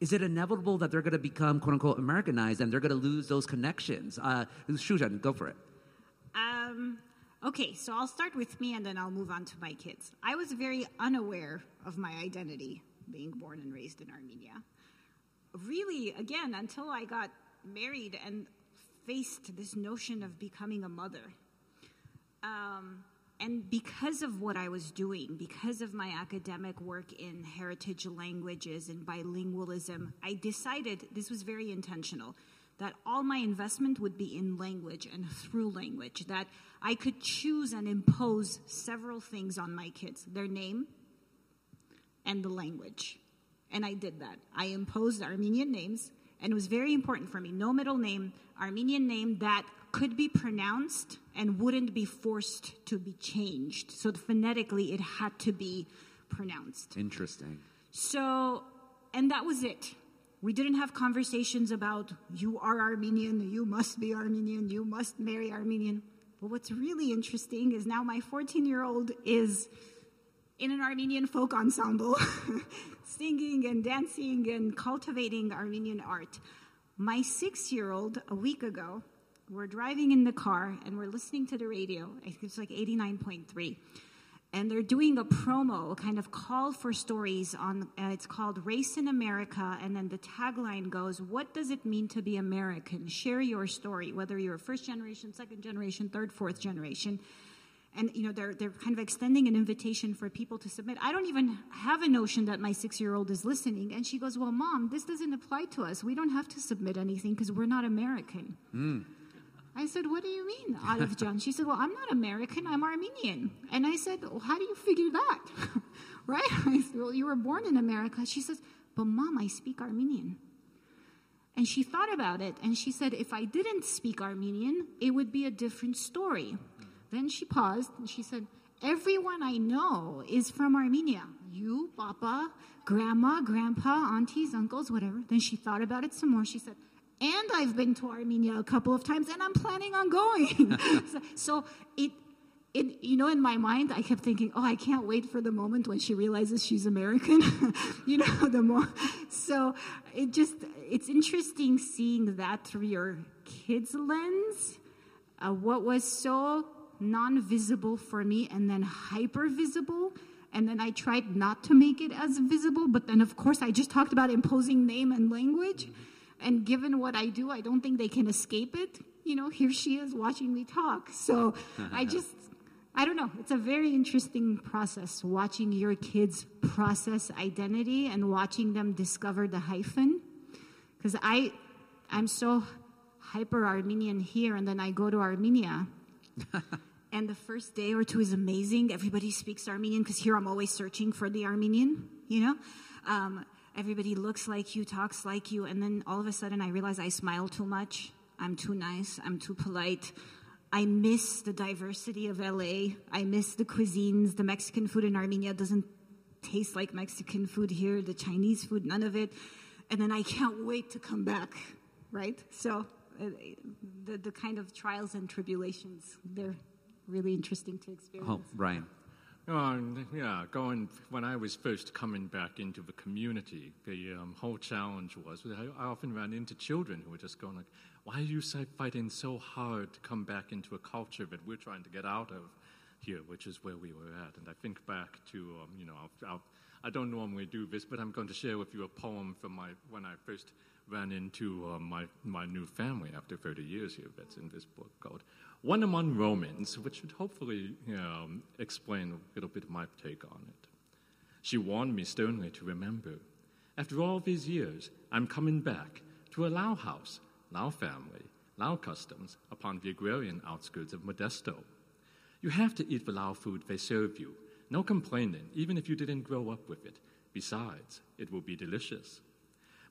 is it inevitable that they're going to become quote unquote Americanized and they're going to lose those connections? Uh, Shushan, go for it. Um, okay, so I'll start with me and then I'll move on to my kids. I was very unaware of my identity being born and raised in Armenia. Really, again, until I got married and faced this notion of becoming a mother. Um, and because of what I was doing, because of my academic work in heritage languages and bilingualism, I decided this was very intentional that all my investment would be in language and through language, that I could choose and impose several things on my kids their name and the language. And I did that. I imposed Armenian names, and it was very important for me. No middle name, Armenian name that could be pronounced and wouldn't be forced to be changed. So phonetically, it had to be pronounced. Interesting. So, and that was it. We didn't have conversations about you are Armenian, you must be Armenian, you must marry Armenian. But what's really interesting is now my 14 year old is in an Armenian folk ensemble, singing and dancing and cultivating Armenian art. My six year old, a week ago, we're driving in the car and we're listening to the radio. I think it's like 89.3. And they're doing a promo, a kind of call for stories on, uh, it's called Race in America. And then the tagline goes, What does it mean to be American? Share your story, whether you're first generation, second generation, third, fourth generation and you know they're they're kind of extending an invitation for people to submit. I don't even have a notion that my six year old is listening, and she goes, "Well, mom, this doesn't apply to us. We don't have to submit anything because we're not American." Mm. I said, What do you mean, Olive John? She said, Well, I'm not American, I'm Armenian. And I said, well, How do you figure that? right? I said, Well, you were born in America. She says, But mom, I speak Armenian. And she thought about it and she said, If I didn't speak Armenian, it would be a different story. Then she paused and she said, Everyone I know is from Armenia. You, Papa, Grandma, Grandpa, aunties, uncles, whatever. Then she thought about it some more. She said, and I've been to Armenia a couple of times, and I'm planning on going. so, it, it, you know, in my mind, I kept thinking, oh, I can't wait for the moment when she realizes she's American. you know, the more. So it just, it's interesting seeing that through your kids' lens. Uh, what was so non-visible for me, and then hyper visible. And then I tried not to make it as visible, but then of course I just talked about imposing name and language. And given what I do, I don't think they can escape it. You know, here she is watching me talk. So I just, I don't know. It's a very interesting process watching your kids process identity and watching them discover the hyphen. Because I, I'm so hyper Armenian here, and then I go to Armenia. and the first day or two is amazing. Everybody speaks Armenian because here I'm always searching for the Armenian, you know? Um, everybody looks like you, talks like you, and then all of a sudden I realize I smile too much. I'm too nice. I'm too polite. I miss the diversity of LA. I miss the cuisines. The Mexican food in Armenia doesn't taste like Mexican food here. The Chinese food, none of it. And then I can't wait to come back, right? So uh, the, the kind of trials and tribulations, they're really interesting to experience. Oh, Bryan. Oh, yeah, going when I was first coming back into the community, the um, whole challenge was I, I, often ran into children who were just going like, "Why are you fighting so hard to come back into a culture that we're trying to get out of here, which is where we were at?" And I think back to um, you know, I'll, I'll, I do not normally do this, but I'm going to share with you a poem from my when I first ran into uh, my my new family after 30 years here. That's in this book called one among Romans, which should hopefully you know, explain a little bit of my take on it. She warned me sternly to remember. After all these years, I'm coming back to a Lao house, Lao family, Lao customs upon the agrarian outskirts of Modesto. You have to eat the Lao food they serve you. No complaining, even if you didn't grow up with it. Besides, it will be delicious.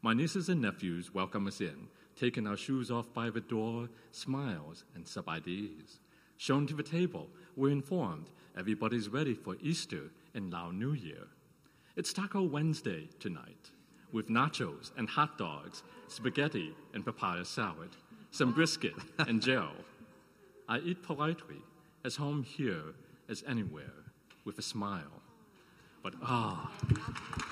My nieces and nephews welcome us in, taken our shoes off by the door, smiles and sabaidees. Shown to the table, we're informed everybody's ready for Easter and Lao New Year. It's Taco Wednesday tonight, with nachos and hot dogs, spaghetti and papaya salad, some brisket and gel. I eat politely, as home here as anywhere, with a smile. But ah. Oh,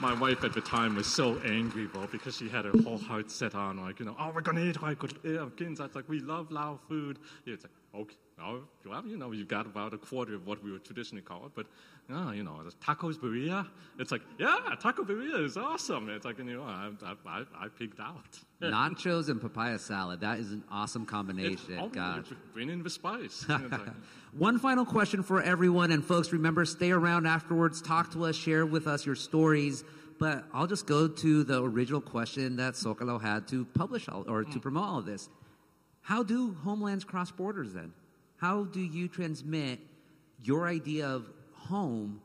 my wife at the time was so angry, bro, because she had her whole heart set on, like, you know, oh, we're going to eat Afghans. It's like, we love Lao food. It's like, okay, oh, well, you know, you got about a quarter of what we would traditionally call it, but, oh, you know, tacos birria. It's like, yeah, taco birria is awesome. It's like, you know, I, I, I pigged out. Nachos and papaya salad. That is an awesome combination. Oh, Gosh. Bring in the spice. One final question for everyone, and folks, remember, stay around afterwards, talk to us, share with us your stories. But I'll just go to the original question that Zocalo had to publish all, or to hmm. promote all of this. How do homelands cross borders then? How do you transmit your idea of home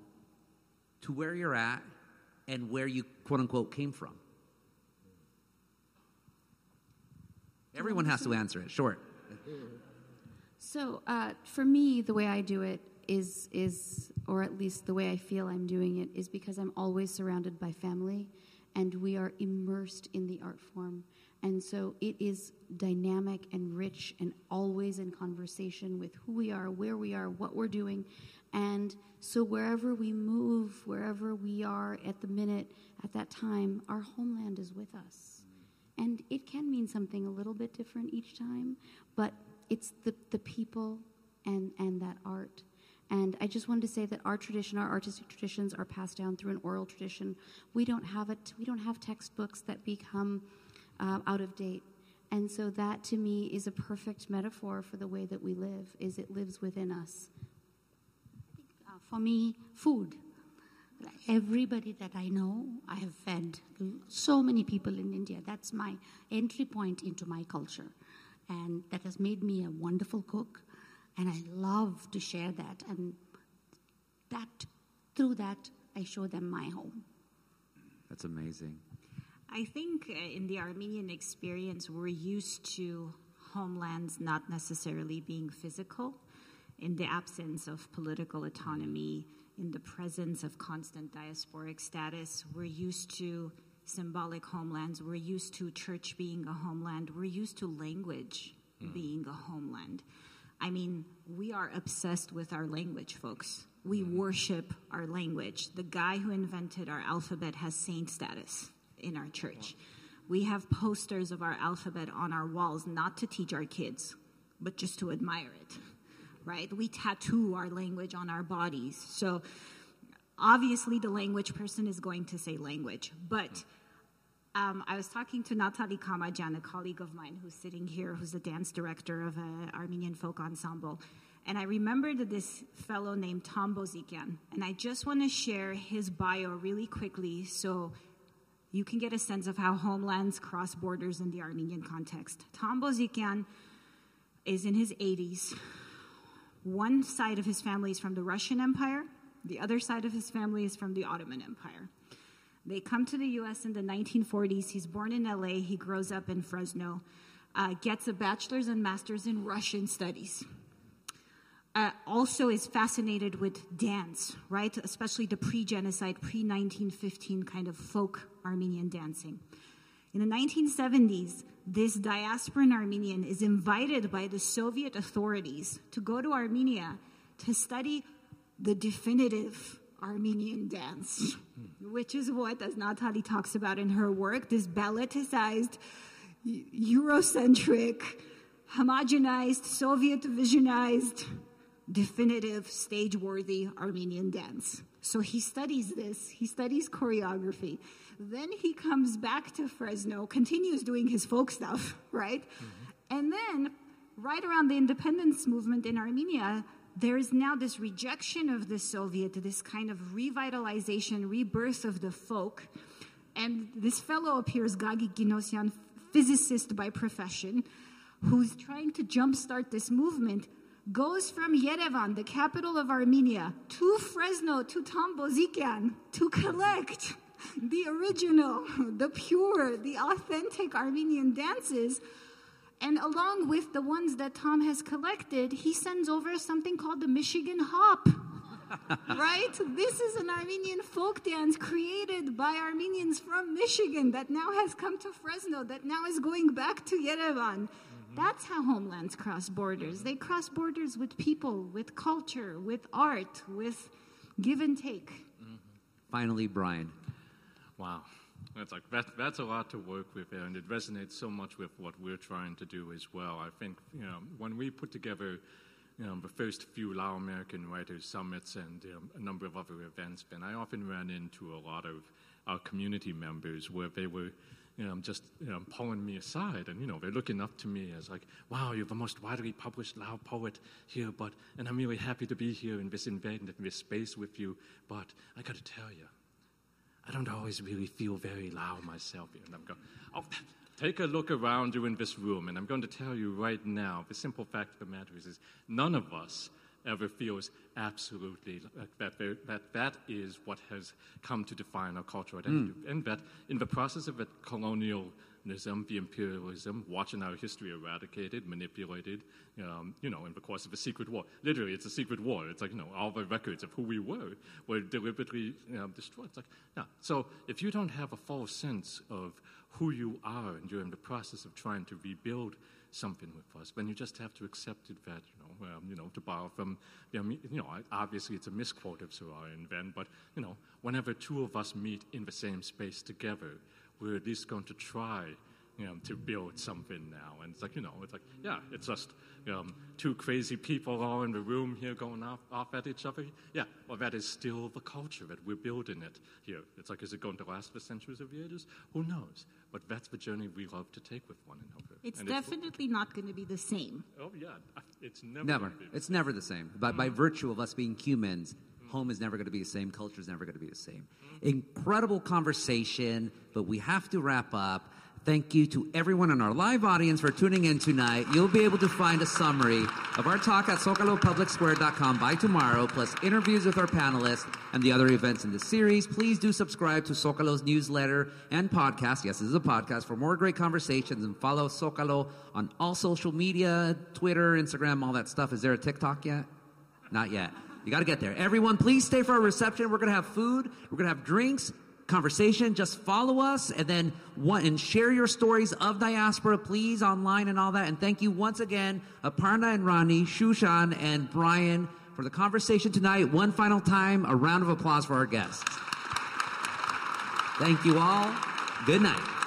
to where you're at and where you quote unquote came from? Everyone has to answer it. Short. So, uh, for me, the way I do it is is or at least the way I feel I'm doing it is because I'm always surrounded by family and we are immersed in the art form. And so it is dynamic and rich and always in conversation with who we are, where we are, what we're doing. And so wherever we move, wherever we are at the minute, at that time, our homeland is with us. And it can mean something a little bit different each time, but it's the, the people and, and that art. And I just wanted to say that our tradition, our artistic traditions, are passed down through an oral tradition. We don't have it. We don't have textbooks that become uh, out of date. And so that to me is a perfect metaphor for the way that we live, is it lives within us. Uh, for me, food. Everybody that I know, I have fed so many people in India. That's my entry point into my culture. and that has made me a wonderful cook. And I love to share that. And that, through that, I show them my home. That's amazing. I think uh, in the Armenian experience, we're used to homelands not necessarily being physical. In the absence of political autonomy, in the presence of constant diasporic status, we're used to symbolic homelands. We're used to church being a homeland. We're used to language mm. being a homeland. I mean, we are obsessed with our language, folks. We mm. worship our language. The guy who invented our alphabet has saint status in our church. We have posters of our alphabet on our walls, not to teach our kids, but just to admire it, right? We tattoo our language on our bodies. So obviously, the language person is going to say language, but um, I was talking to Natalie Kamajan, a colleague of mine who's sitting here, who's the dance director of an Armenian folk ensemble. And I remembered this fellow named Tom Bozigian. And I just want to share his bio really quickly so you can get a sense of how homelands cross borders in the Armenian context. Tom Bozigian is in his 80s. One side of his family is from the Russian Empire, the other side of his family is from the Ottoman Empire. They come to the US in the 1940s. He's born in LA, he grows up in Fresno, uh, gets a bachelor's and master's in Russian studies uh, also is fascinated with dance, right? Especially the pre genocide, pre 1915 kind of folk Armenian dancing. In the 1970s, this diasporan Armenian is invited by the Soviet authorities to go to Armenia to study the definitive Armenian dance, which is what, as Natalie talks about in her work, this balleticized, Eurocentric, homogenized, Soviet visionized definitive stage worthy Armenian dance. So he studies this, he studies choreography. Then he comes back to Fresno, continues doing his folk stuff, right? Mm-hmm. And then, right around the independence movement in Armenia, there is now this rejection of the Soviet, this kind of revitalization, rebirth of the folk. And this fellow appears, Gagik Ginosian, physicist by profession, who's trying to jumpstart this movement goes from Yerevan, the capital of Armenia, to Fresno, to Tom Bozigian, to collect the original, the pure, the authentic Armenian dances. And along with the ones that Tom has collected, he sends over something called the Michigan Hop. right? This is an Armenian folk dance created by Armenians from Michigan that now has come to Fresno, that now is going back to Yerevan. That's how homelands cross borders. They cross borders with people, with culture, with art, with give and take. Mm-hmm. Finally, Bryan. Wow. That's like that, that's a lot to work with there, and it resonates so much with what we're trying to do as well. I think you know when we put together you know, the first few Lao American Writers Summits and um, a number of other events, and I often ran into a lot of our community members where they were you know, just you know, pulling me aside, and you know, they're looking up to me as like, "Wow, you're the most widely published Lao poet here," but and I'm really happy to be here in this event, in this space with you. But I got to tell you, I don't always really feel very Lao myself. And I'm going, "Oh." Take a look around you in this room, and I'm going to tell you right now the simple fact of the matter is, is none of us ever feels absolutely that there, that that is what has come to define our cultural identity, mm. and that in the process of that colonialism, the imperialism, watching our history eradicated, manipulated, um, you know, in the course of a secret war. Literally, it's a secret war. It's like you know, all the records of who we were were deliberately you know, destroyed. It's like, yeah. So if you don't have a full sense of who you are, and you're in the process of trying to rebuild something with us, then you just have to accept it that, you know, um, you know to borrow from, you know, obviously it's a misquote of Soraya Venn, but, you know, whenever two of us meet in the same space together, we're at least going to try you know, to build something now. And it's like, you know, it's like, yeah, it's just um, two crazy people all in the room here going off, off at each other. Yeah, well, that is still the culture that we're building it here. It's like, is it going to last for centuries of years? Who knows? But that's the journey we love to take with one another. It's and definitely it's, not going to be the same. Oh, yeah. It's never. Never. It's never the same. But mm-hmm. by virtue of us being humans, home is never going to be the same, culture is never going to be the same. Mm-hmm. Incredible conversation, but we have to wrap up. Thank you to everyone in our live audience for tuning in tonight. You'll be able to find a summary of our talk at ZocaloPublicSquare.com by tomorrow, plus interviews with our panelists and the other events in the series. Please do subscribe to Zocalo's newsletter and podcast. Yes, this is a podcast for more great conversations and follow Socalo on all social media, Twitter, Instagram, all that stuff. Is there a TikTok yet? Not yet. You got to get there. Everyone, please stay for our reception. We're going to have food. We're going to have drinks conversation. Just follow us and then and share your stories of diaspora, please, online and all that. And thank you once again, Aparna and Ranee, Shushan and Bryan for the conversation tonight. One final time, a round of applause for our guests. Thank you all. Good night.